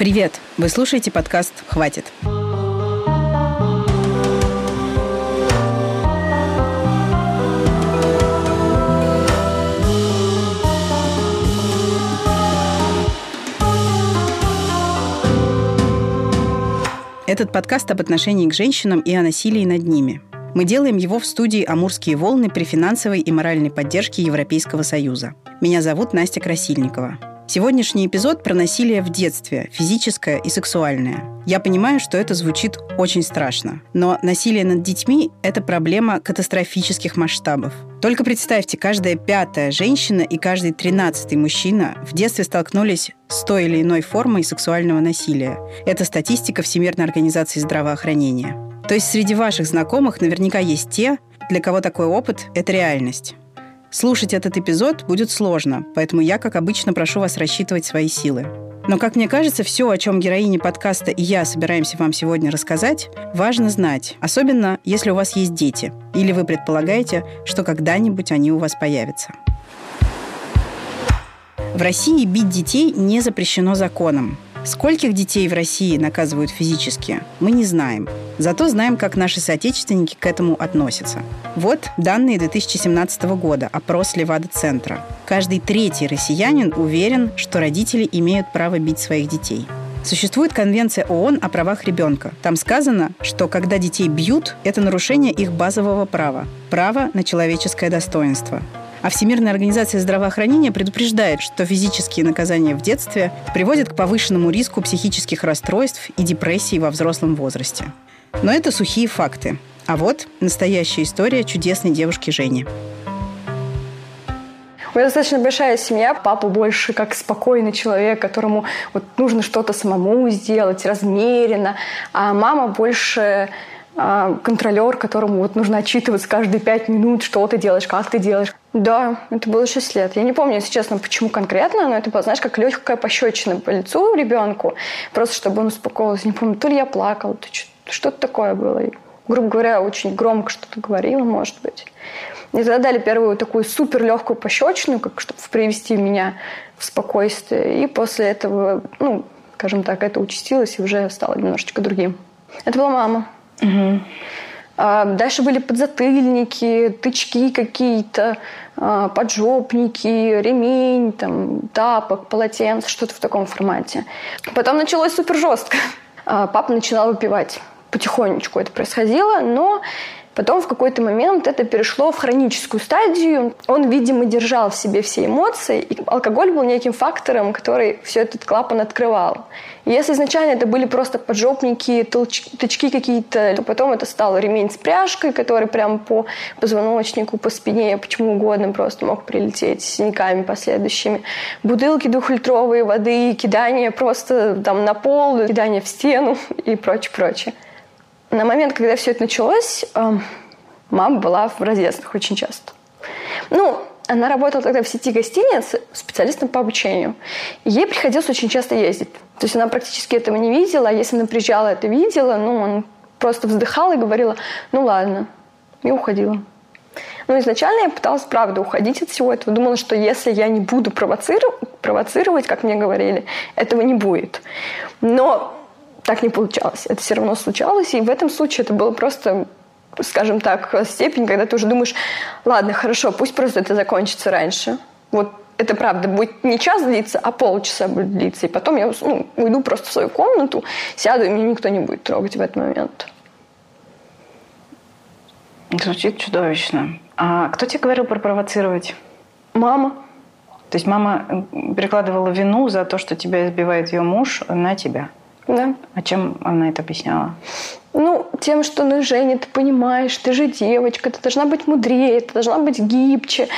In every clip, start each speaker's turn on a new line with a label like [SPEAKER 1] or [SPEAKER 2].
[SPEAKER 1] Привет! Вы слушаете подкаст «Хватит». Этот подкаст об отношении к женщинам и о насилии над ними. Мы делаем его в студии «Амурские волны» при финансовой и моральной поддержке Европейского Союза. Меня зовут Настя Красильникова. Сегодняшний эпизод про насилие в детстве, физическое и сексуальное. Я понимаю, что это звучит очень страшно, но насилие над детьми – это проблема катастрофических масштабов. Только представьте, каждая пятая женщина и каждый тринадцатый мужчина в детстве столкнулись с той или иной формой сексуального насилия. Это статистика Всемирной организации здравоохранения. То есть среди ваших знакомых наверняка есть те, для кого такой опыт – это реальность. Слушать этот эпизод будет сложно, поэтому я, как обычно, прошу вас рассчитывать свои силы. Но, как мне кажется, все, о чем героини подкаста и я собираемся вам сегодня рассказать, важно знать, особенно если у вас есть дети, или вы предполагаете, что когда-нибудь они у вас появятся. В России бить детей не запрещено законом, Скольких детей в России наказывают физически, мы не знаем. Зато знаем, как наши соотечественники к этому относятся. Вот данные 2017 года, опрос Левада-центра. Каждый третий россиянин уверен, что родители имеют право бить своих детей. Существует Конвенция ООН о правах ребенка. Там сказано, что когда детей бьют, это нарушение их базового права – права на человеческое достоинство. А Всемирная организация здравоохранения предупреждает, что физические наказания в детстве приводят к повышенному риску психических расстройств и депрессии во взрослом возрасте. Но это сухие факты. А вот настоящая история чудесной девушки Жени.
[SPEAKER 2] У меня достаточно большая семья. Папа больше как спокойный человек, которому вот нужно что-то самому сделать, размеренно. А мама больше контролер, которому вот нужно отчитываться каждые пять минут, что ты делаешь, как ты делаешь. Да, это было 6 лет. Я не помню, если честно, почему конкретно, но это было, знаешь, как легкая пощечина по лицу ребенку, просто чтобы он успокоился. Не помню, то ли я плакала, то что-то такое было. Грубо говоря, очень громко что-то говорила, может быть. И тогда дали первую такую супер легкую пощечину, как чтобы привести меня в спокойствие. И после этого, ну, скажем так, это участилось и уже стало немножечко другим. Это была мама. Угу. Дальше были подзатыльники, тычки какие-то, а, поджопники, ремень, там, тапок, полотенце, что-то в таком формате. Потом началось супер жестко. А, папа начинал выпивать. Потихонечку это происходило, но Потом в какой-то момент это перешло в хроническую стадию. Он, видимо, держал в себе все эмоции, и алкоголь был неким фактором, который все этот клапан открывал. И если изначально это были просто поджопники, тычки какие-то, то потом это стал ремень с пряжкой, который прям по позвоночнику, по спине, почему угодно просто мог прилететь с синяками последующими. Бутылки двухлитровые воды, кидание просто там на пол, кидание в стену и прочее, прочее. На момент, когда все это началось, эм, мама была в разъездах очень часто. Ну, она работала тогда в сети гостиниц специалистом по обучению. Ей приходилось очень часто ездить. То есть она практически этого не видела, а если она приезжала, это видела, ну, он просто вздыхала и говорила, ну ладно, и уходила. Но изначально я пыталась, правда, уходить от всего этого. Думала, что если я не буду провоцировать, провоцировать, как мне говорили, этого не будет. Но так не получалось. Это все равно случалось, и в этом случае это было просто скажем так, степень, когда ты уже думаешь, ладно, хорошо, пусть просто это закончится раньше. Вот это правда будет не час длиться, а полчаса будет длиться. И потом я ну, уйду просто в свою комнату, сяду, и меня никто не будет трогать в этот момент.
[SPEAKER 1] Звучит чудовищно. А кто тебе говорил про провоцировать?
[SPEAKER 2] Мама.
[SPEAKER 1] То есть мама перекладывала вину за то, что тебя избивает ее муж, на тебя?
[SPEAKER 2] Да.
[SPEAKER 1] А чем она это объясняла?
[SPEAKER 2] Ну, тем, что, ну, Женя, ты понимаешь, ты же девочка, ты должна быть мудрее, ты должна быть гибче,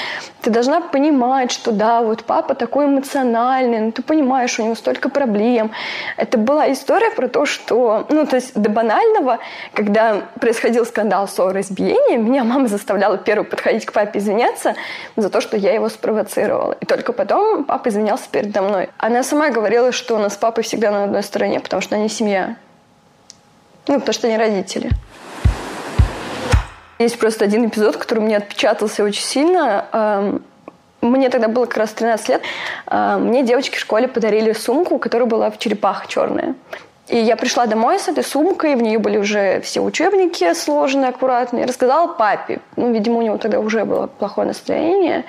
[SPEAKER 2] ты должна понимать, что да, вот папа такой эмоциональный, ну, ты понимаешь, у него столько проблем. Это была история про то, что, ну, то есть до банального, когда происходил скандал, ссоры, избиения, меня мама заставляла первой подходить к папе извиняться за то, что я его спровоцировала. И только потом папа извинялся передо мной. Она сама говорила, что у нас с папой всегда на одной стороне, потому что они семья. Ну, потому что они родители. Есть просто один эпизод, который мне отпечатался очень сильно. мне тогда было как раз 13 лет, а, мне девочки в школе подарили сумку, которая была в черепах черная. И я пришла домой с этой сумкой, в нее были уже все учебники сложены аккуратно. И рассказала папе. Ну, видимо, у него тогда уже было плохое настроение.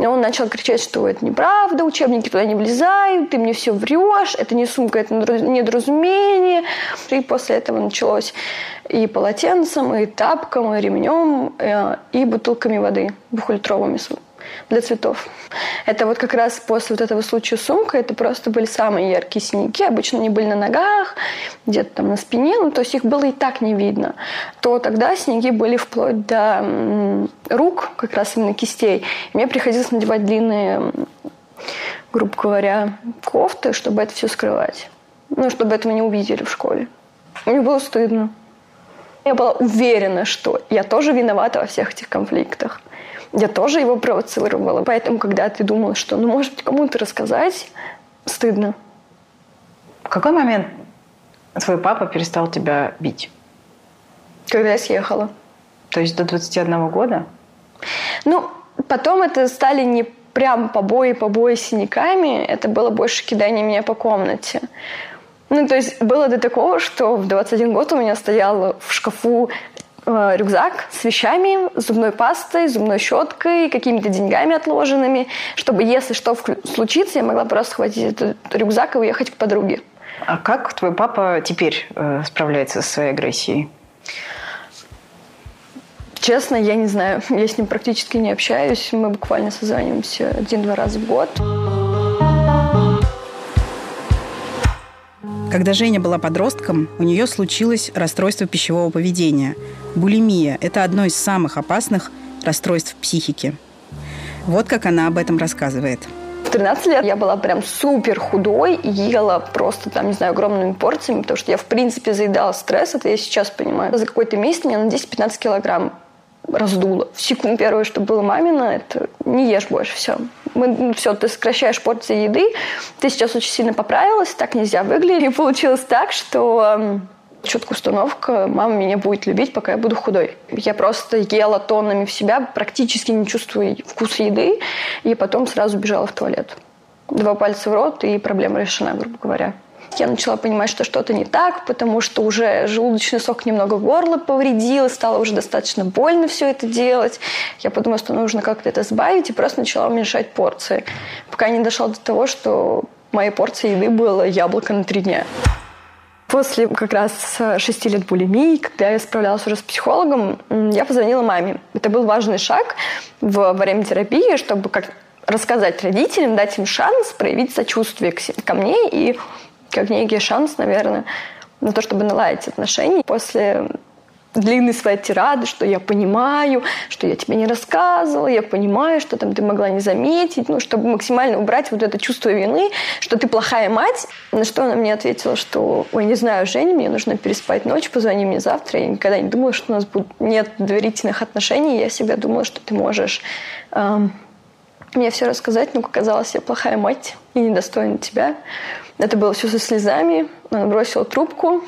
[SPEAKER 2] И он начал кричать, что это неправда, учебники туда не влезают, ты мне все врешь, это не сумка, это недоразумение. И после этого началось и полотенцем, и тапком, и ремнем, э, и бутылками воды двухлитровыми для цветов. Это вот как раз после вот этого случая с сумкой, это просто были самые яркие синяки. Обычно они были на ногах, где-то там на спине, ну, то есть их было и так не видно. То тогда синяки были вплоть до рук, как раз именно кистей. И мне приходилось надевать длинные, грубо говоря, кофты, чтобы это все скрывать. Ну, чтобы этого не увидели в школе. Мне было стыдно. Я была уверена, что я тоже виновата во всех этих конфликтах я тоже его провоцировала. Поэтому, когда ты думала, что, ну, может быть, кому-то рассказать, стыдно.
[SPEAKER 1] В какой момент твой папа перестал тебя бить?
[SPEAKER 2] Когда я съехала.
[SPEAKER 1] То есть до 21 года?
[SPEAKER 2] Ну, потом это стали не прям побои, побои с синяками. Это было больше кидание меня по комнате. Ну, то есть было до такого, что в 21 год у меня стоял в шкафу Э, рюкзак с вещами, зубной пастой, зубной щеткой, какими-то деньгами отложенными, чтобы, если что случится, я могла просто схватить этот рюкзак и уехать к подруге.
[SPEAKER 1] А как твой папа теперь э, справляется со своей агрессией?
[SPEAKER 2] Честно, я не знаю. Я с ним практически не общаюсь. Мы буквально созваниваемся один-два раза в год.
[SPEAKER 1] Когда Женя была подростком, у нее случилось расстройство пищевого поведения. Булимия – это одно из самых опасных расстройств психики. Вот как она об этом рассказывает.
[SPEAKER 2] В 13 лет я была прям супер худой ела просто там, не знаю, огромными порциями, потому что я, в принципе, заедала стресс, это я сейчас понимаю. За какой-то месяц меня на 10-15 килограмм раздуло. В секунду первое, что было мамина, это не ешь больше, все. Мы, ну, все, ты сокращаешь порции еды, ты сейчас очень сильно поправилась, так нельзя выглядеть. И получилось так, что четкая установка, мама меня будет любить, пока я буду худой. Я просто ела тоннами в себя, практически не чувствуя вкус еды, и потом сразу бежала в туалет. Два пальца в рот, и проблема решена, грубо говоря я начала понимать, что что-то не так, потому что уже желудочный сок немного горло повредил, стало уже достаточно больно все это делать. Я подумала, что нужно как-то это сбавить, и просто начала уменьшать порции. Пока не дошла до того, что моей порции еды было яблоко на три дня. После как раз шести лет булимии, когда я справлялась уже с психологом, я позвонила маме. Это был важный шаг в время терапии, чтобы как рассказать родителям, дать им шанс проявить сочувствие ко мне и как некий шанс, наверное, на то, чтобы наладить отношения. После длинной своей тирады, что я понимаю, что я тебе не рассказывала, я понимаю, что там ты могла не заметить, ну, чтобы максимально убрать вот это чувство вины, что ты плохая мать. На что она мне ответила, что, ой, не знаю, Женя, мне нужно переспать ночь, позвони мне завтра. Я никогда не думала, что у нас будет, нет доверительных отношений. Я всегда думала, что ты можешь эм, мне все рассказать, но оказалось, я плохая мать и недостойна тебя. Это было все со слезами. Она бросила трубку.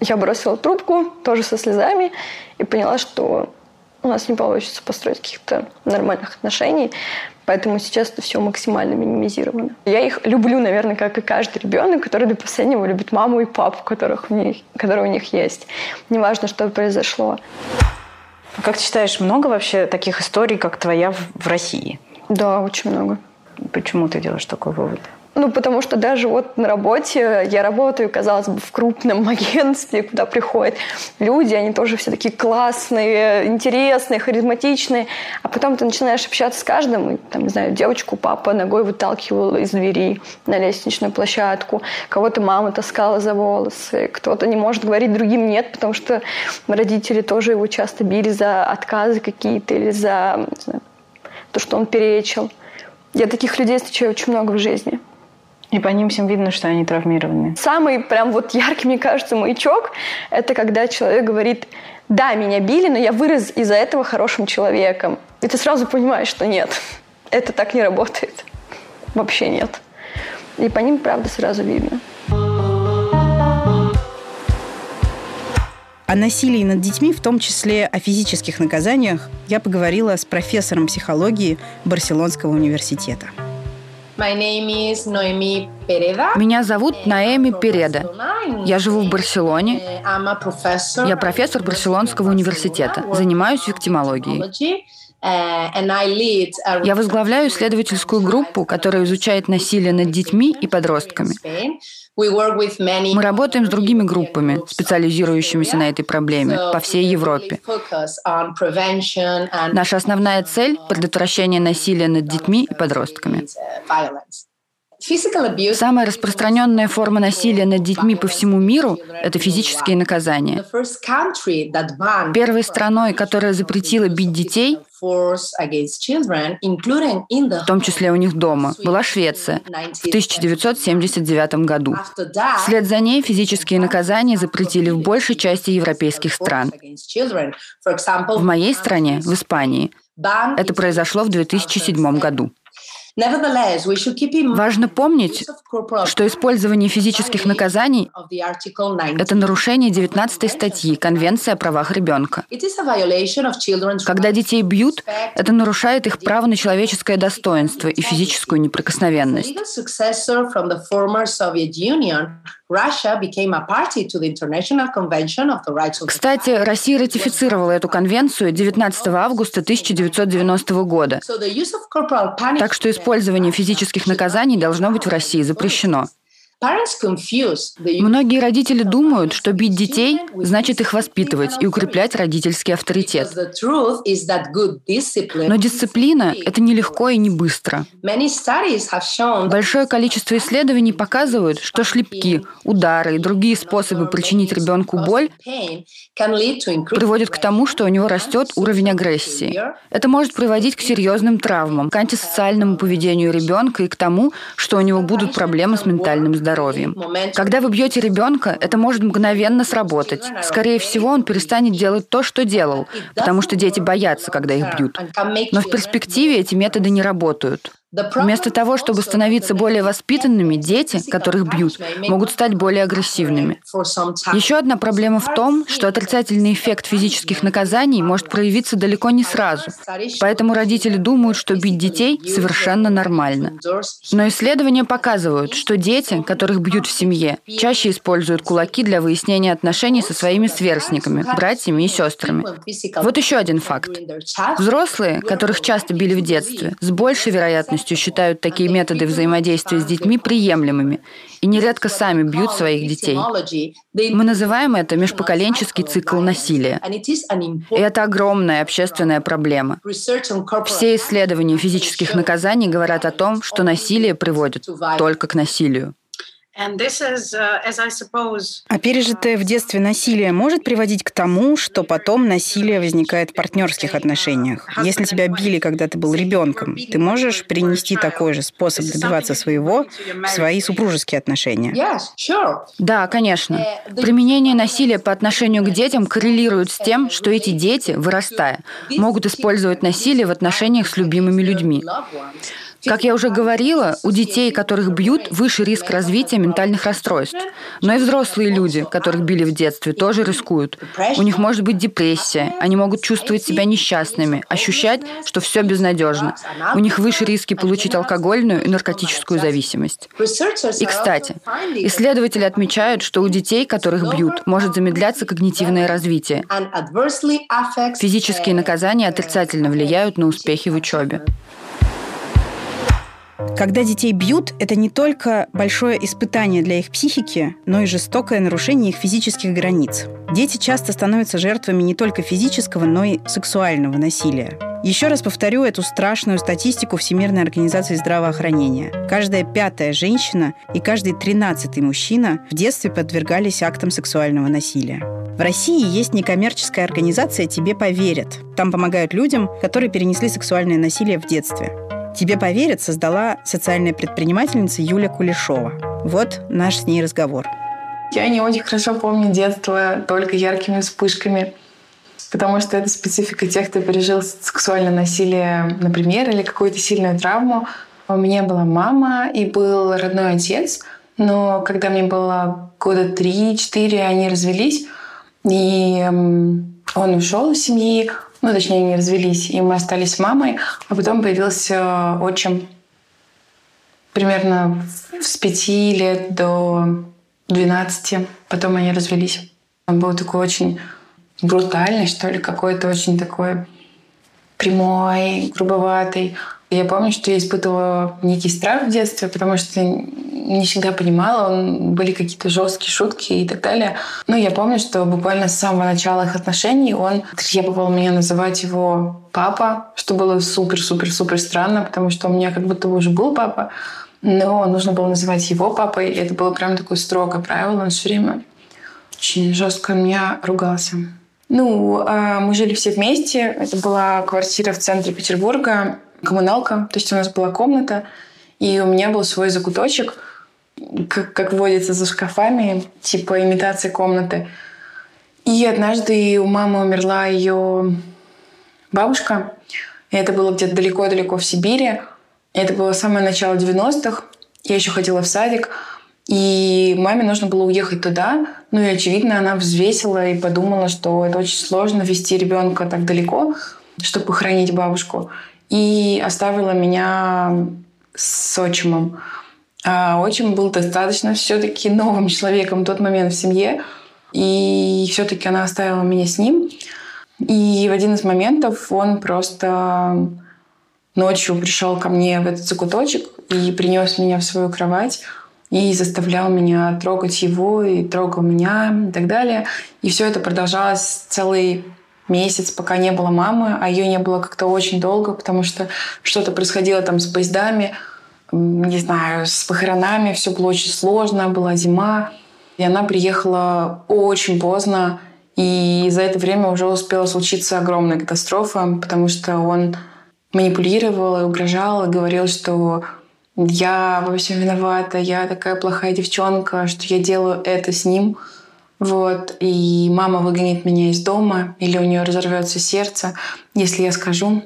[SPEAKER 2] Я бросила трубку, тоже со слезами, и поняла, что у нас не получится построить каких-то нормальных отношений. Поэтому сейчас это все максимально минимизировано. Я их люблю, наверное, как и каждый ребенок, который до последнего любит маму и папу, которых у них, которые у них есть. Неважно, что произошло.
[SPEAKER 1] А как ты считаешь, много вообще таких историй, как твоя в России?
[SPEAKER 2] Да, очень много.
[SPEAKER 1] Почему ты делаешь такой вывод?
[SPEAKER 2] Ну, потому что даже вот на работе я работаю, казалось бы, в крупном агентстве, куда приходят люди, они тоже все такие классные, интересные, харизматичные. А потом ты начинаешь общаться с каждым, и, там, не знаю, девочку папа ногой выталкивал из двери на лестничную площадку, кого-то мама таскала за волосы, кто-то не может говорить другим «нет», потому что родители тоже его часто били за отказы какие-то или за знаю, то, что он перечил. Я таких людей встречаю очень много в жизни.
[SPEAKER 1] И по ним всем видно, что они травмированы.
[SPEAKER 2] Самый прям вот яркий, мне кажется, маячок – это когда человек говорит, да, меня били, но я вырос из-за этого хорошим человеком. И ты сразу понимаешь, что нет, это так не работает. Вообще нет. И по ним, правда, сразу видно.
[SPEAKER 1] О насилии над детьми, в том числе о физических наказаниях, я поговорила с профессором психологии Барселонского университета.
[SPEAKER 3] Меня зовут Наэми Переда. Я живу в Барселоне. Я профессор Барселонского университета. Занимаюсь виктимологией. Я возглавляю исследовательскую группу, которая изучает насилие над детьми и подростками. Мы работаем с другими группами, специализирующимися на этой проблеме по всей Европе. Наша основная цель – предотвращение насилия над детьми и подростками. Самая распространенная форма насилия над детьми по всему миру – это физические наказания. Первой страной, которая запретила бить детей, в том числе у них дома, была Швеция в 1979 году. Вслед за ней физические наказания запретили в большей части европейских стран. В моей стране, в Испании, это произошло в 2007 году. Важно помнить, что использование физических наказаний – это нарушение 19 статьи Конвенции о правах ребенка. Когда детей бьют, это нарушает их право на человеческое достоинство и физическую неприкосновенность. Кстати, Россия ратифицировала эту конвенцию 19 августа 1990 года. Так что использование физических наказаний должно быть в России запрещено. Многие родители думают, что бить детей значит их воспитывать и укреплять родительский авторитет. Но дисциплина – это нелегко и не быстро. Большое количество исследований показывают, что шлепки, удары и другие способы причинить ребенку боль приводят к тому, что у него растет уровень агрессии. Это может приводить к серьезным травмам, к антисоциальному поведению ребенка и к тому, что у него будут проблемы с ментальным здоровьем здоровьем. Когда вы бьете ребенка, это может мгновенно сработать. Скорее всего, он перестанет делать то, что делал, потому что дети боятся, когда их бьют. Но в перспективе эти методы не работают. Вместо того, чтобы становиться более воспитанными, дети, которых бьют, могут стать более агрессивными. Еще одна проблема в том, что отрицательный эффект физических наказаний может проявиться далеко не сразу. Поэтому родители думают, что бить детей совершенно нормально. Но исследования показывают, что дети, которых бьют в семье, чаще используют кулаки для выяснения отношений со своими сверстниками, братьями и сестрами. Вот еще один факт. Взрослые, которых часто били в детстве, с большей вероятностью полностью считают такие методы взаимодействия с детьми приемлемыми и нередко сами бьют своих детей. Мы называем это межпоколенческий цикл насилия. И это огромная общественная проблема. Все исследования физических наказаний говорят о том, что насилие приводит только к насилию.
[SPEAKER 1] Uh, а пережитое в детстве насилие может приводить к тому, что потом насилие возникает в партнерских отношениях. Если тебя били, когда ты был ребенком, ты можешь принести такой же способ добиваться своего в свои супружеские отношения.
[SPEAKER 3] Да, конечно. Применение насилия по отношению к детям коррелирует с тем, что эти дети, вырастая, могут использовать насилие в отношениях с любимыми людьми. Как я уже говорила, у детей, которых бьют, выше риск развития ментальных расстройств. Но и взрослые люди, которых били в детстве, тоже рискуют. У них может быть депрессия, они могут чувствовать себя несчастными, ощущать, что все безнадежно. У них выше риски получить алкогольную и наркотическую зависимость. И, кстати, исследователи отмечают, что у детей, которых бьют, может замедляться когнитивное развитие. Физические наказания отрицательно влияют на успехи в учебе.
[SPEAKER 1] Когда детей бьют, это не только большое испытание для их психики, но и жестокое нарушение их физических границ. Дети часто становятся жертвами не только физического, но и сексуального насилия. Еще раз повторю эту страшную статистику Всемирной организации здравоохранения. Каждая пятая женщина и каждый тринадцатый мужчина в детстве подвергались актам сексуального насилия. В России есть некоммерческая организация «Тебе поверят». Там помогают людям, которые перенесли сексуальное насилие в детстве. «Тебе поверят» создала социальная предпринимательница Юля Кулешова. Вот наш с ней разговор.
[SPEAKER 4] Я не очень хорошо помню детство только яркими вспышками, потому что это специфика тех, кто пережил сексуальное насилие, например, или какую-то сильную травму. У меня была мама и был родной отец, но когда мне было года три-четыре, они развелись. И он ушел из семьи, ну, точнее, не развелись, и мы остались с мамой, а потом появился отчим примерно с пяти лет до 12. Потом они развелись. Он был такой очень брутальный, что ли, какой-то очень такой прямой, грубоватый. Я помню, что я испытывала некий страх в детстве, потому что не всегда понимала, он, были какие-то жесткие шутки и так далее. Но я помню, что буквально с самого начала их отношений он требовал меня называть его папа, что было супер-супер-супер странно, потому что у меня как будто бы уже был папа, но нужно было называть его папой, и это было прям такое строгое правило. Он все время очень жестко меня ругался. Ну, а мы жили все вместе. Это была квартира в центре Петербурга, коммуналка. То есть у нас была комната, и у меня был свой закуточек, как, как водится за шкафами, типа имитация комнаты. И однажды у мамы умерла ее бабушка. И это было где-то далеко-далеко в Сибири. Это было самое начало 90-х. Я еще ходила в садик. И маме нужно было уехать туда. Ну и, очевидно, она взвесила и подумала, что это очень сложно вести ребенка так далеко, чтобы похоронить бабушку. И оставила меня с отчимом. А отчим был достаточно все-таки новым человеком в тот момент в семье. И все-таки она оставила меня с ним. И в один из моментов он просто ночью пришел ко мне в этот закуточек и принес меня в свою кровать и заставлял меня трогать его, и трогал меня, и так далее. И все это продолжалось целый месяц, пока не было мамы, а ее не было как-то очень долго, потому что что-то происходило там с поездами, не знаю, с похоронами, все было очень сложно, была зима. И она приехала очень поздно, и за это время уже успела случиться огромная катастрофа, потому что он манипулировал и угрожал, и говорил, что я во всем виновата, я такая плохая девчонка, что я делаю это с ним. Вот. И мама выгонит меня из дома, или у нее разорвется сердце, если я скажу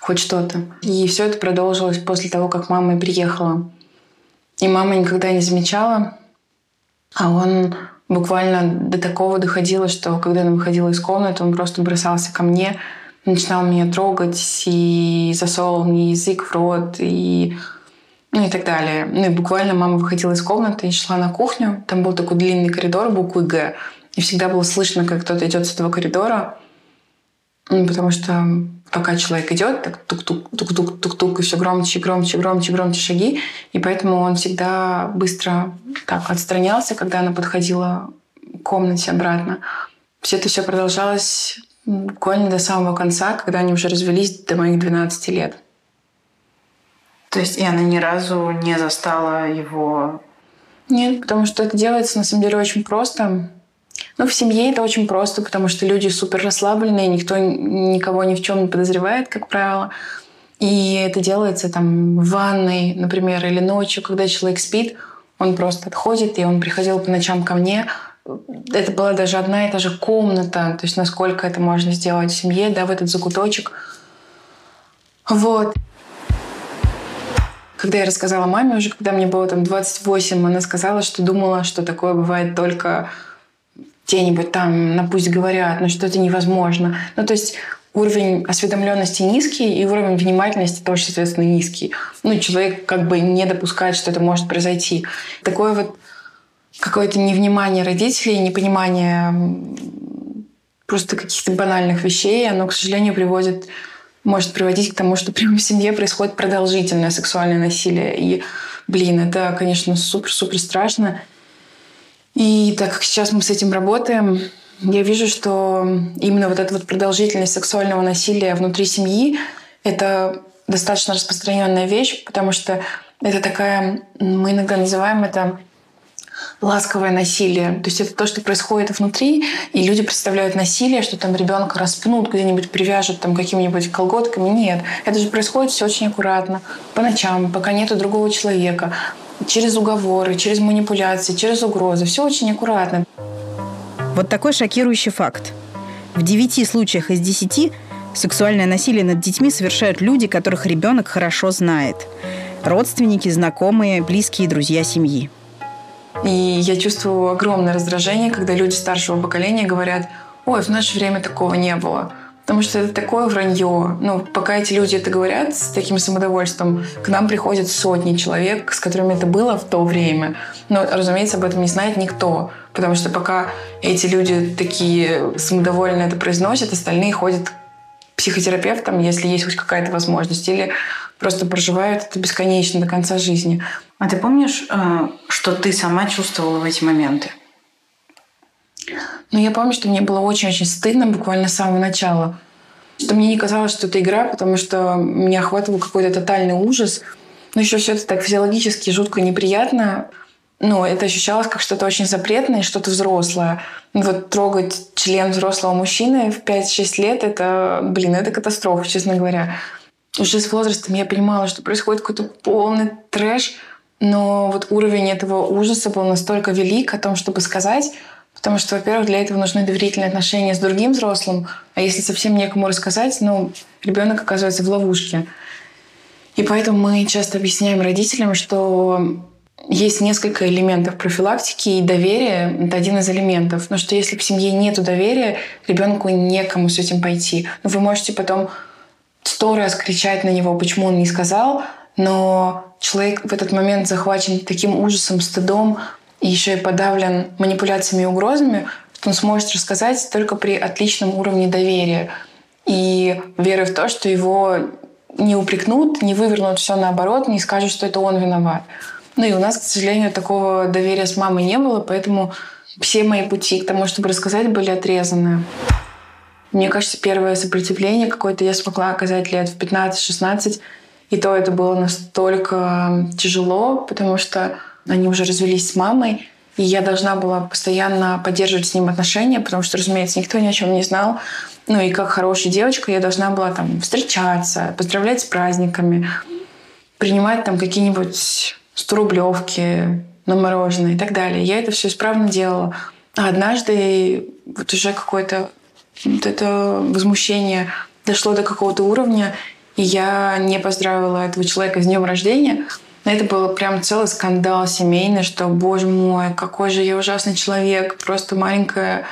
[SPEAKER 4] хоть что-то. И все это продолжилось после того, как мама приехала. И мама никогда не замечала, а он буквально до такого доходило, что когда она выходила из комнаты, он просто бросался ко мне, начинал меня трогать и засовывал мне язык в рот, и и так далее. Ну и буквально мама выходила из комнаты и шла на кухню. Там был такой длинный коридор буквы «Г». И всегда было слышно, как кто-то идет с этого коридора. Ну, потому что пока человек идет, так тук-тук, тук-тук, тук-тук, и все громче, громче, громче, громче шаги. И поэтому он всегда быстро так отстранялся, когда она подходила к комнате обратно. Все это все продолжалось буквально до самого конца, когда они уже развелись до моих 12 лет.
[SPEAKER 1] То есть и она ни разу не застала его...
[SPEAKER 4] Нет, потому что это делается на самом деле очень просто. Ну, в семье это очень просто, потому что люди супер расслабленные, никто никого ни в чем не подозревает, как правило. И это делается там в ванной, например, или ночью, когда человек спит, он просто отходит, и он приходил по ночам ко мне. Это была даже одна и та же комната, то есть насколько это можно сделать в семье, да, в этот закуточек. Вот. Когда я рассказала маме уже, когда мне было там 28, она сказала, что думала, что такое бывает только где-нибудь там, на пусть говорят, но что это невозможно. Ну, то есть уровень осведомленности низкий, и уровень внимательности тоже, соответственно, низкий. Ну, человек как бы не допускает, что это может произойти. Такое вот какое-то невнимание родителей, непонимание просто каких-то банальных вещей, оно, к сожалению, приводит может приводить к тому, что прямо в семье происходит продолжительное сексуальное насилие. И, блин, это, конечно, супер-супер страшно. И так как сейчас мы с этим работаем, я вижу, что именно вот эта вот продолжительность сексуального насилия внутри семьи — это достаточно распространенная вещь, потому что это такая, мы иногда называем это ласковое насилие. То есть это то, что происходит внутри, и люди представляют насилие, что там ребенка распнут, где-нибудь привяжут там какими-нибудь колготками. Нет, это же происходит все очень аккуратно, по ночам, пока нету другого человека, через уговоры, через манипуляции, через угрозы. Все очень аккуратно.
[SPEAKER 1] Вот такой шокирующий факт. В девяти случаях из десяти сексуальное насилие над детьми совершают люди, которых ребенок хорошо знает. Родственники, знакомые, близкие друзья семьи.
[SPEAKER 4] И я чувствую огромное раздражение, когда люди старшего поколения говорят, ой, в наше время такого не было. Потому что это такое вранье. Ну, пока эти люди это говорят с таким самодовольством, к нам приходят сотни человек, с которыми это было в то время. Но, разумеется, об этом не знает никто. Потому что пока эти люди такие самодовольно это произносят, остальные ходят к психотерапевтам, если есть хоть какая-то возможность, или просто проживают это бесконечно до конца жизни.
[SPEAKER 1] А ты помнишь, э, что ты сама чувствовала в эти моменты?
[SPEAKER 4] Ну, я помню, что мне было очень-очень стыдно буквально с самого начала. Что мне не казалось, что это игра, потому что меня охватывал какой-то тотальный ужас. Но еще все это так физиологически жутко неприятно. Ну, это ощущалось как что-то очень запретное, что-то взрослое. Вот трогать член взрослого мужчины в 5-6 лет, это, блин, это катастрофа, честно говоря. Уже с возрастом я понимала, что происходит какой-то полный трэш, но вот уровень этого ужаса был настолько велик о том, чтобы сказать, Потому что, во-первых, для этого нужны доверительные отношения с другим взрослым, а если совсем некому рассказать, ну, ребенок оказывается в ловушке. И поэтому мы часто объясняем родителям, что есть несколько элементов профилактики, и доверие — это один из элементов. Но что если в семье нет доверия, ребенку некому с этим пойти. Вы можете потом сто раз кричать на него, почему он не сказал, но человек в этот момент захвачен таким ужасом, стыдом, и еще и подавлен манипуляциями и угрозами, что он сможет рассказать только при отличном уровне доверия и веры в то, что его не упрекнут, не вывернут все наоборот, не скажут, что это он виноват. Ну и у нас, к сожалению, такого доверия с мамой не было, поэтому все мои пути к тому, чтобы рассказать, были отрезаны. Мне кажется, первое сопротивление какое-то я смогла оказать лет в 15-16. И то это было настолько тяжело, потому что они уже развелись с мамой, и я должна была постоянно поддерживать с ним отношения, потому что, разумеется, никто ни о чем не знал. Ну и как хорошая девочка я должна была там встречаться, поздравлять с праздниками, принимать там какие-нибудь 100-рублевки на мороженое и так далее. Я это все исправно делала. А однажды вот уже какое-то вот это возмущение дошло до какого-то уровня, и я не поздравила этого человека с днем рождения — это был прям целый скандал семейный, что, боже мой, какой же я ужасный человек, просто маленькая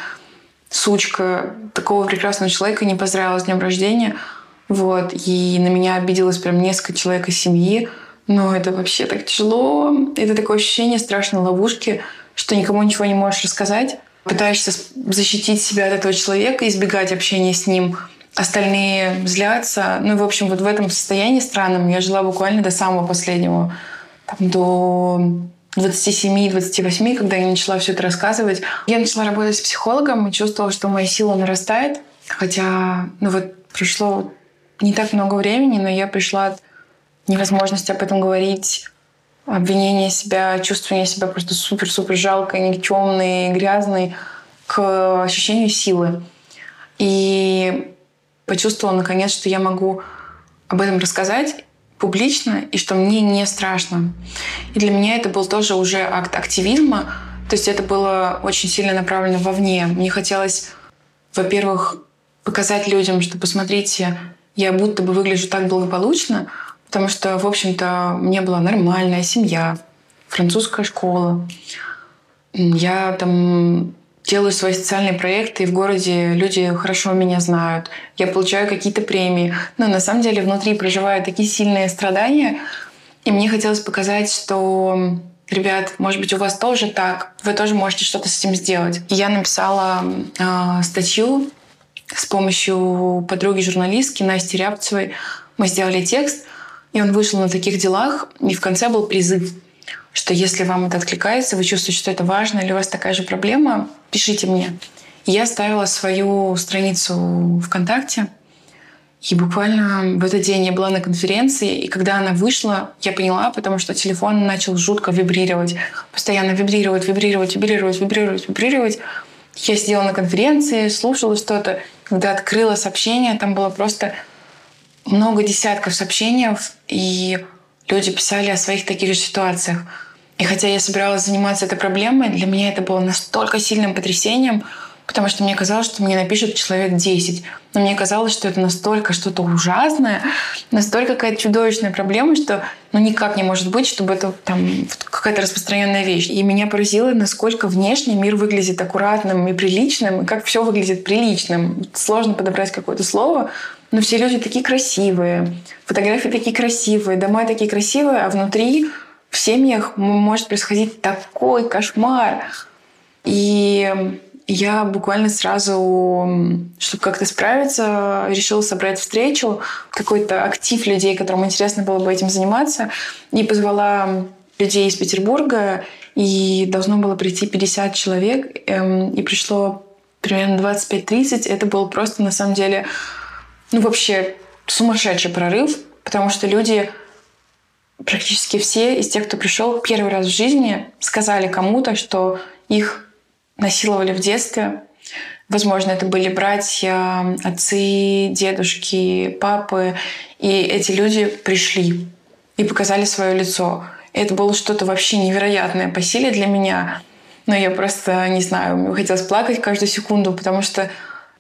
[SPEAKER 4] сучка такого прекрасного человека не поздравила с днем рождения. Вот. И на меня обиделось прям несколько человек из семьи. Но это вообще так тяжело. Это такое ощущение страшной ловушки, что никому ничего не можешь рассказать. Пытаешься защитить себя от этого человека, избегать общения с ним – остальные злятся. Ну, в общем, вот в этом состоянии странном я жила буквально до самого последнего, там, до 27-28, когда я начала все это рассказывать. Я начала работать с психологом и чувствовала, что моя сила нарастает. Хотя, ну вот, прошло не так много времени, но я пришла от невозможности об этом говорить, обвинение себя, чувствование себя просто супер-супер жалкой, никчемной, грязной, к ощущению силы. И почувствовала наконец, что я могу об этом рассказать публично и что мне не страшно. И для меня это был тоже уже акт активизма. То есть это было очень сильно направлено вовне. Мне хотелось, во-первых, показать людям, что посмотрите, я будто бы выгляжу так благополучно, потому что, в общем-то, мне была нормальная семья, французская школа. Я там делаю свои социальные проекты, и в городе люди хорошо меня знают. Я получаю какие-то премии. Но на самом деле внутри проживаю такие сильные страдания. И мне хотелось показать, что ребят, может быть, у вас тоже так, вы тоже можете что-то с этим сделать. И я написала э, статью с помощью подруги журналистки Насти Рябцевой. Мы сделали текст, и он вышел на таких делах, и в конце был призыв что если вам это откликается, вы чувствуете, что это важно, или у вас такая же проблема, пишите мне. Я ставила свою страницу ВКонтакте, и буквально в этот день я была на конференции, и когда она вышла, я поняла, потому что телефон начал жутко вибрировать, постоянно вибрировать, вибрировать, вибрировать, вибрировать, вибрировать. Я сидела на конференции, слушала что-то. Когда открыла сообщение, там было просто много десятков сообщений, и люди писали о своих таких же ситуациях. И хотя я собиралась заниматься этой проблемой, для меня это было настолько сильным потрясением, потому что мне казалось, что мне напишет человек 10. Но мне казалось, что это настолько что-то ужасное, настолько какая-то чудовищная проблема, что ну никак не может быть, чтобы это там какая-то распространенная вещь. И меня поразило, насколько внешне мир выглядит аккуратным и приличным, и как все выглядит приличным. Сложно подобрать какое-то слово, но все люди такие красивые, фотографии такие красивые, дома такие красивые, а внутри в семьях может происходить такой кошмар. И я буквально сразу, чтобы как-то справиться, решила собрать встречу, какой-то актив людей, которым интересно было бы этим заниматься, и позвала людей из Петербурга, и должно было прийти 50 человек, эм, и пришло примерно 25-30. Это был просто, на самом деле, ну, вообще сумасшедший прорыв, потому что люди практически все из тех, кто пришел первый раз в жизни, сказали кому-то, что их насиловали в детстве. Возможно, это были братья, отцы, дедушки, папы. И эти люди пришли и показали свое лицо. Это было что-то вообще невероятное по силе для меня. Но я просто, не знаю, мне хотелось плакать каждую секунду, потому что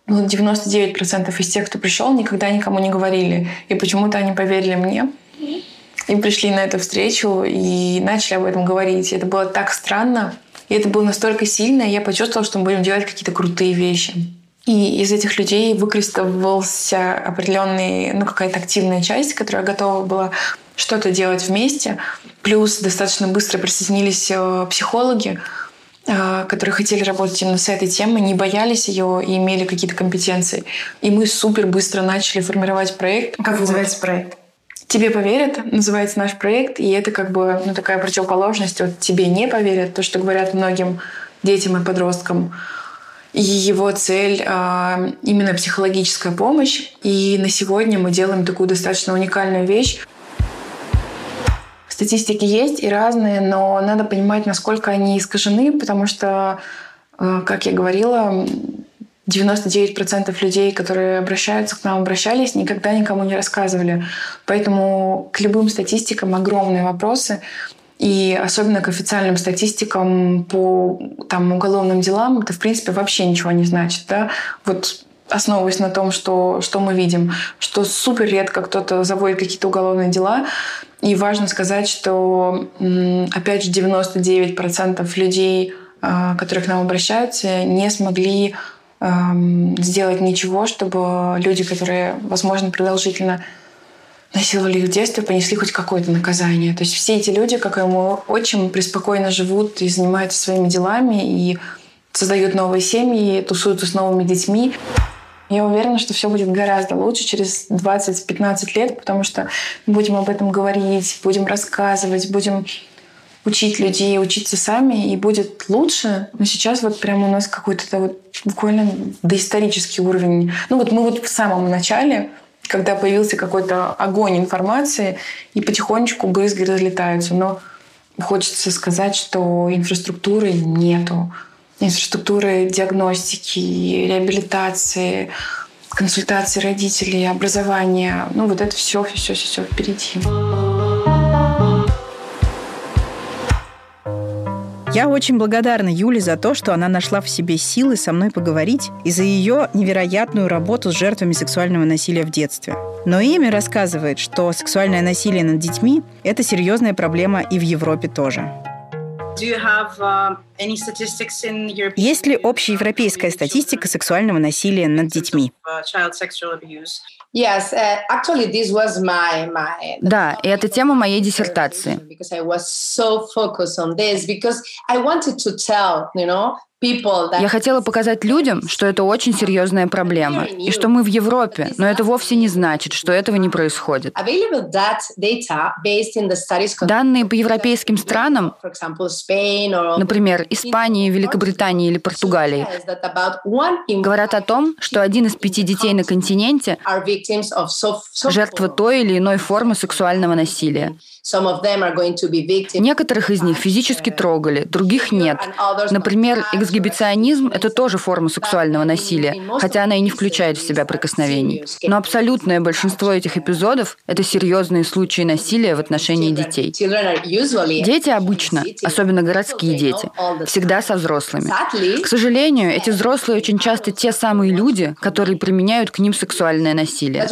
[SPEAKER 4] ну, 99% из тех, кто пришел, никогда никому не говорили. И почему-то они поверили мне. И пришли на эту встречу и начали об этом говорить. И это было так странно. И это было настолько сильно, и я почувствовала, что мы будем делать какие-то крутые вещи. И из этих людей выкристаллился определенный, ну, какая-то активная часть, которая готова была что-то делать вместе. Плюс достаточно быстро присоединились э, психологи, которые хотели работать именно с этой темой, не боялись ее и имели какие-то компетенции. И мы супер быстро начали формировать проект.
[SPEAKER 2] Как называется проект?
[SPEAKER 4] «Тебе поверят» называется наш проект, и это как бы ну, такая противоположность от «тебе не поверят», то, что говорят многим детям и подросткам. И его цель э, именно психологическая помощь. И на сегодня мы делаем такую достаточно уникальную вещь. Статистики есть и разные, но надо понимать, насколько они искажены, потому что, э, как я говорила, 99% людей, которые обращаются к нам, обращались, никогда никому не рассказывали. Поэтому к любым статистикам огромные вопросы. И особенно к официальным статистикам по там, уголовным делам это, в принципе, вообще ничего не значит. Да? Вот основываясь на том, что, что мы видим, что супер редко кто-то заводит какие-то уголовные дела. И важно сказать, что, опять же, 99% людей, а, которые к нам обращаются, не смогли сделать ничего, чтобы люди, которые, возможно, продолжительно насиловали их в детстве, понесли хоть какое-то наказание. То есть все эти люди, как и мой отчим, преспокойно живут и занимаются своими делами, и создают новые семьи, тусуются с новыми детьми. Я уверена, что все будет гораздо лучше через 20-15 лет, потому что будем об этом говорить, будем рассказывать, будем учить людей, учиться сами, и будет лучше. Но сейчас вот прямо у нас какой-то вот буквально доисторический уровень. Ну вот мы вот в самом начале, когда появился какой-то огонь информации, и потихонечку брызги разлетаются. Но хочется сказать, что инфраструктуры нету. Инфраструктуры диагностики, реабилитации, консультации родителей, образования. Ну вот это все, все, все, все впереди.
[SPEAKER 1] Я очень благодарна Юле за то, что она нашла в себе силы со мной поговорить и за ее невероятную работу с жертвами сексуального насилия в детстве. Но Эми рассказывает, что сексуальное насилие над детьми – это серьезная проблема и в Европе тоже. Uh, Есть ли общеевропейская статистика сексуального насилия над детьми?
[SPEAKER 3] Yes, uh, actually, this was my, my, да, и это тема моей диссертации. Я хотела показать людям, что это очень серьезная проблема, и что мы в Европе, но это вовсе не значит, что этого не происходит. Данные по европейским странам, например, Испании, Великобритании или Португалии, говорят о том, что один из пяти детей на континенте – жертва той или иной формы сексуального насилия. Некоторых из них физически трогали, других нет. Например, эксгибиционизм – это тоже форма сексуального насилия, хотя она и не включает в себя прикосновений. Но абсолютное большинство этих эпизодов – это серьезные случаи насилия в отношении детей. Дети обычно, особенно городские дети, всегда со взрослыми. К сожалению, эти взрослые очень часто те самые люди, которые применяют к ним сексуальное насилие.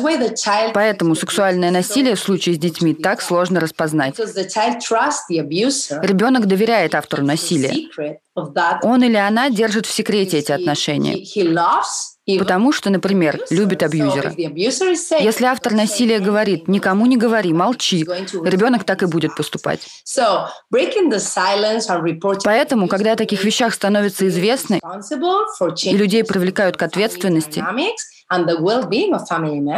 [SPEAKER 3] Поэтому сексуальное насилие в случае с детьми так сложно распознать. Ребенок доверяет автору насилия. Он или она держит в секрете эти отношения. Потому что, например, любит абьюзера. Если автор насилия говорит «никому не говори, молчи», ребенок так и будет поступать. Поэтому, когда о таких вещах становится известно и людей привлекают к ответственности,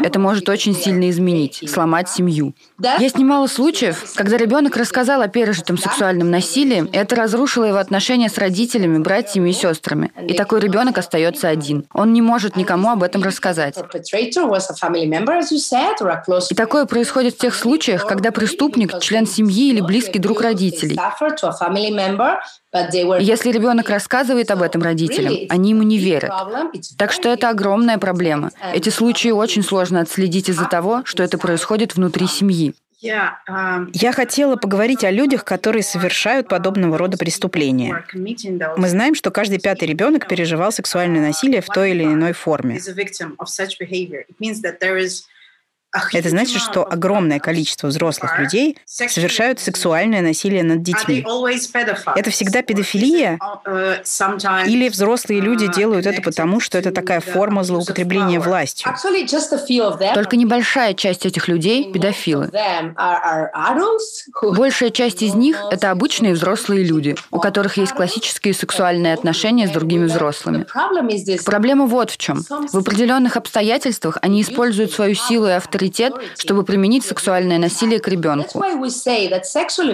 [SPEAKER 3] это может очень сильно изменить, сломать семью. Есть немало случаев, когда ребенок рассказал о пережитом сексуальном насилии, и это разрушило его отношения с родителями, братьями и сестрами. И такой ребенок остается один. Он не может никому об этом рассказать. И такое происходит в тех случаях, когда преступник – член семьи или близкий друг родителей. Если ребенок рассказывает об этом родителям, они ему не верят. Так что это огромная проблема. Эти случаи очень сложно отследить из-за того, что это происходит внутри семьи.
[SPEAKER 1] Um, Я хотела поговорить о людях, которые совершают подобного рода преступления. Мы знаем, что каждый пятый ребенок переживал сексуальное насилие в той или иной форме. Это значит, что огромное количество взрослых людей совершают сексуальное насилие над детьми. Это всегда педофилия? Или взрослые люди делают это потому, что это такая форма злоупотребления властью?
[SPEAKER 3] Только небольшая часть этих людей – педофилы. Большая часть из них – это обычные взрослые люди, у которых есть классические сексуальные отношения с другими взрослыми. Проблема вот в чем. В определенных обстоятельствах они используют свою силу и авторитет авторитет, чтобы применить сексуальное насилие к ребенку.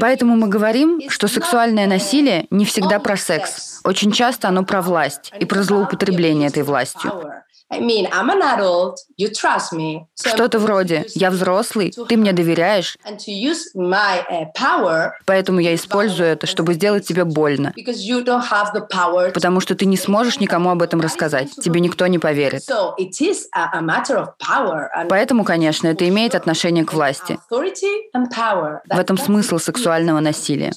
[SPEAKER 3] Поэтому мы говорим, что сексуальное насилие не всегда про секс. Очень часто оно про власть и про злоупотребление этой властью. Что-то вроде. «я взрослый, ты мне доверяешь, uh, поэтому я использую это, чтобы сделать тебе больно, потому что ты не сможешь никому об этом рассказать, тебе никто не поверит». Поэтому, конечно, это имеет отношение к власти. В этом смысл сексуального насилия.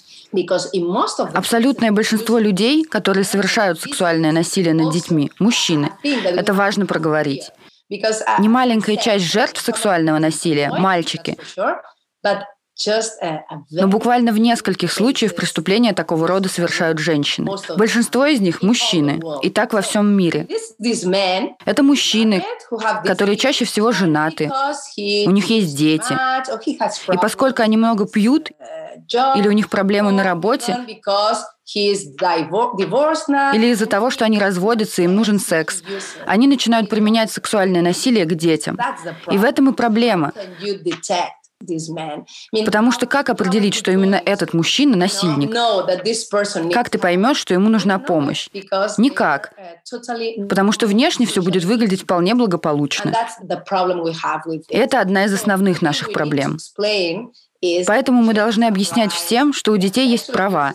[SPEAKER 3] Абсолютное большинство людей, которые совершают сексуальное насилие над детьми, мужчины. Это важно проговорить. Немаленькая часть жертв сексуального насилия – мальчики. Но буквально в нескольких случаях преступления такого рода совершают женщины. Большинство из них – мужчины. И так во всем мире. Это мужчины, которые чаще всего женаты. У них есть дети. И поскольку они много пьют или у них проблемы на работе, или из-за того, что они разводятся, им нужен секс. Они начинают применять сексуальное насилие к детям. И в этом и проблема. Потому что как определить, что именно этот мужчина насильник? Как ты поймешь, что ему нужна помощь? Никак. Uh, Потому что внешне все будет выглядеть вполне благополучно. Это одна из основных наших проблем. Поэтому мы должны объяснять всем, что у детей есть права,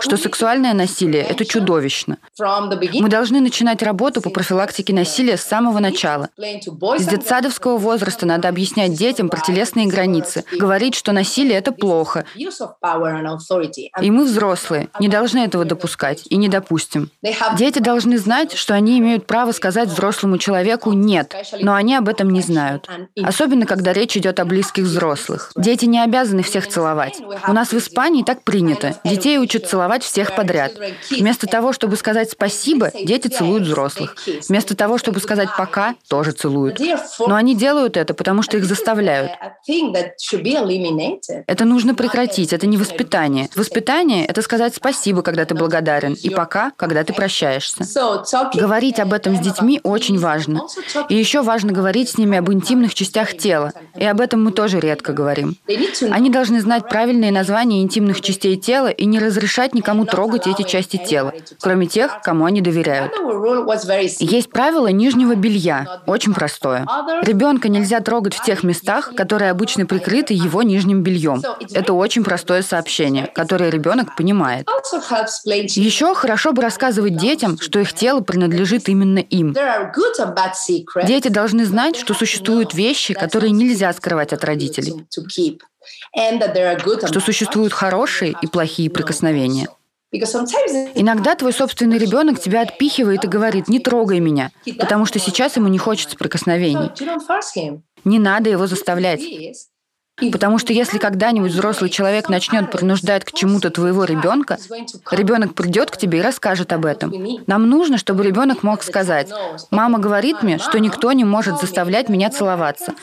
[SPEAKER 3] что сексуальное насилие – это чудовищно. Мы должны начинать работу по профилактике насилия с самого начала. С детсадовского возраста надо объяснять детям про телесные границы, говорить, что насилие – это плохо. И мы, взрослые, не должны этого допускать и не допустим. Дети должны знать, что они имеют право сказать взрослому человеку «нет», но они об этом не знают. Особенно, когда речь идет о близких взрослых. Дети не обязаны обязаны всех целовать. У нас в Испании так принято. Детей учат целовать всех подряд. Вместо того, чтобы сказать спасибо, дети целуют взрослых. Вместо того, чтобы сказать пока, тоже целуют. Но они делают это, потому что их заставляют. Это нужно прекратить, это не воспитание. Воспитание — это сказать спасибо, когда ты благодарен, и пока, когда ты прощаешься. Говорить об этом с детьми очень важно. И еще важно говорить с ними об интимных частях тела. И об этом мы тоже редко говорим. Они должны знать правильные названия интимных частей тела и не разрешать никому трогать эти части тела, кроме тех, кому они доверяют. Есть правило нижнего белья, очень простое. Ребенка нельзя трогать в тех местах, которые обычно прикрыты его нижним бельем. Это очень простое сообщение, которое ребенок понимает. Еще хорошо бы рассказывать детям, что их тело принадлежит именно им. Дети должны знать, что существуют вещи, которые нельзя скрывать от родителей. Что существуют хорошие и плохие прикосновения. Иногда твой собственный ребенок тебя отпихивает и говорит, не трогай меня, потому что сейчас ему не хочется прикосновений. Не надо его заставлять. Потому что если когда-нибудь взрослый человек начнет принуждать к чему-то твоего ребенка, ребенок придет к тебе и расскажет об этом. Нам нужно, чтобы ребенок мог сказать, мама говорит мне, что никто не может заставлять меня целоваться.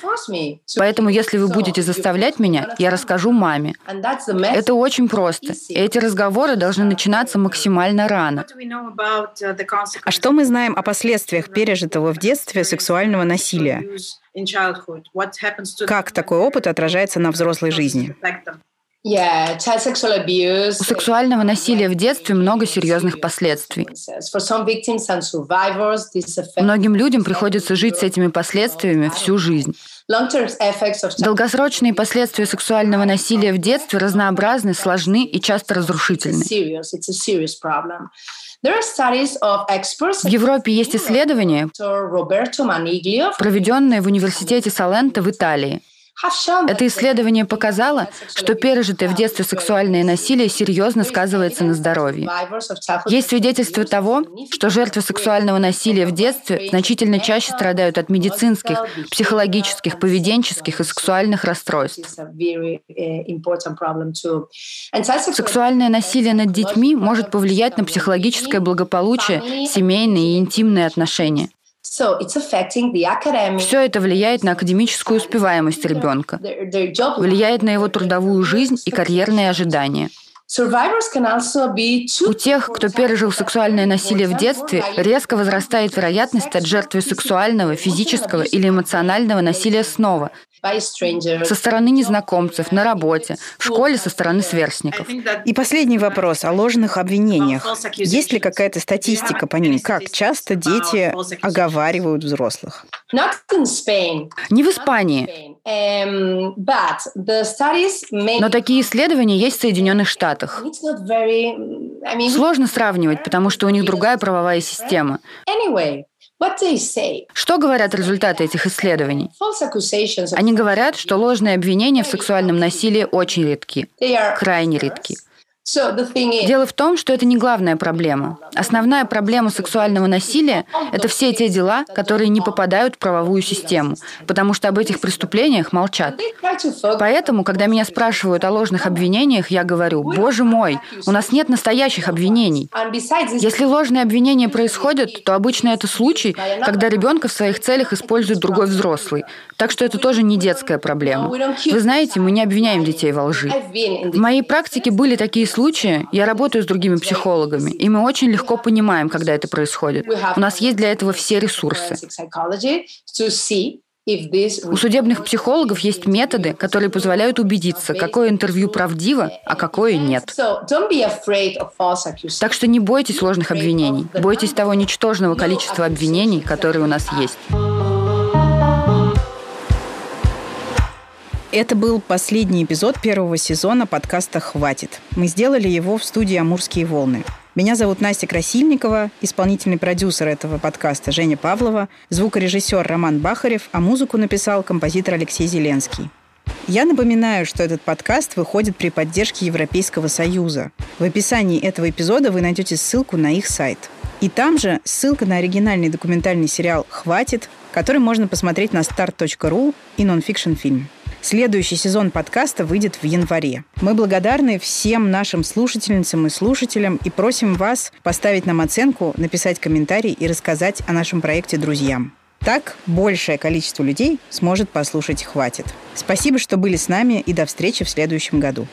[SPEAKER 3] Поэтому если вы будете заставлять меня, я расскажу маме. Это очень просто. И эти разговоры должны начинаться максимально рано.
[SPEAKER 1] А что мы знаем о последствиях пережитого в детстве сексуального насилия? Как такой опыт отражается на взрослой жизни?
[SPEAKER 3] У сексуального насилия в детстве много серьезных последствий. Многим людям приходится жить с этими последствиями всю жизнь. Долгосрочные последствия сексуального насилия в детстве разнообразны, сложны и часто разрушительны. В Европе есть исследования, проведенные в университете Салента в Италии. Это исследование показало, что пережитое в детстве сексуальное насилие серьезно сказывается на здоровье. Есть свидетельства того, что жертвы сексуального насилия в детстве значительно чаще страдают от медицинских, психологических, поведенческих и сексуальных расстройств. Сексуальное насилие над детьми может повлиять на психологическое благополучие, семейные и интимные отношения. Все это влияет на академическую успеваемость ребенка, влияет на его трудовую жизнь и карьерные ожидания. У тех, кто пережил сексуальное насилие в детстве, резко возрастает вероятность от жертвы сексуального, физического или эмоционального насилия снова, со стороны незнакомцев, на работе, в школе со стороны сверстников.
[SPEAKER 1] И последний вопрос о ложных обвинениях. Есть ли какая-то статистика по ним? Как часто дети оговаривают взрослых?
[SPEAKER 3] Не в Испании. Um, Но такие исследования есть в Соединенных Штатах. Сложно сравнивать, потому что у них другая правовая система. Что говорят результаты этих исследований? Они говорят, что ложные обвинения в сексуальном насилии очень редки, крайне редки. Дело в том, что это не главная проблема. Основная проблема сексуального насилия – это все те дела, которые не попадают в правовую систему, потому что об этих преступлениях молчат. Поэтому, когда меня спрашивают о ложных обвинениях, я говорю, боже мой, у нас нет настоящих обвинений. Если ложные обвинения происходят, то обычно это случай, когда ребенка в своих целях использует другой взрослый. Так что это тоже не детская проблема. Вы знаете, мы не обвиняем детей во лжи. В моей практике были такие случаи, случае я работаю с другими психологами, и мы очень легко понимаем, когда это происходит. У нас есть для этого все ресурсы. У судебных психологов есть методы, которые позволяют убедиться, какое интервью правдиво, а какое нет. Так что не бойтесь ложных обвинений. Бойтесь того ничтожного количества обвинений, которые у нас есть.
[SPEAKER 1] Это был последний эпизод первого сезона подкаста «Хватит». Мы сделали его в студии «Амурские волны». Меня зовут Настя Красильникова, исполнительный продюсер этого подкаста Женя Павлова, звукорежиссер Роман Бахарев, а музыку написал композитор Алексей Зеленский. Я напоминаю, что этот подкаст выходит при поддержке Европейского Союза. В описании этого эпизода вы найдете ссылку на их сайт. И там же ссылка на оригинальный документальный сериал «Хватит», который можно посмотреть на start.ru и нонфикшн фильм. Следующий сезон подкаста выйдет в январе. Мы благодарны всем нашим слушательницам и слушателям и просим вас поставить нам оценку, написать комментарий и рассказать о нашем проекте друзьям. Так большее количество людей сможет послушать «Хватит». Спасибо, что были с нами и до встречи в следующем году.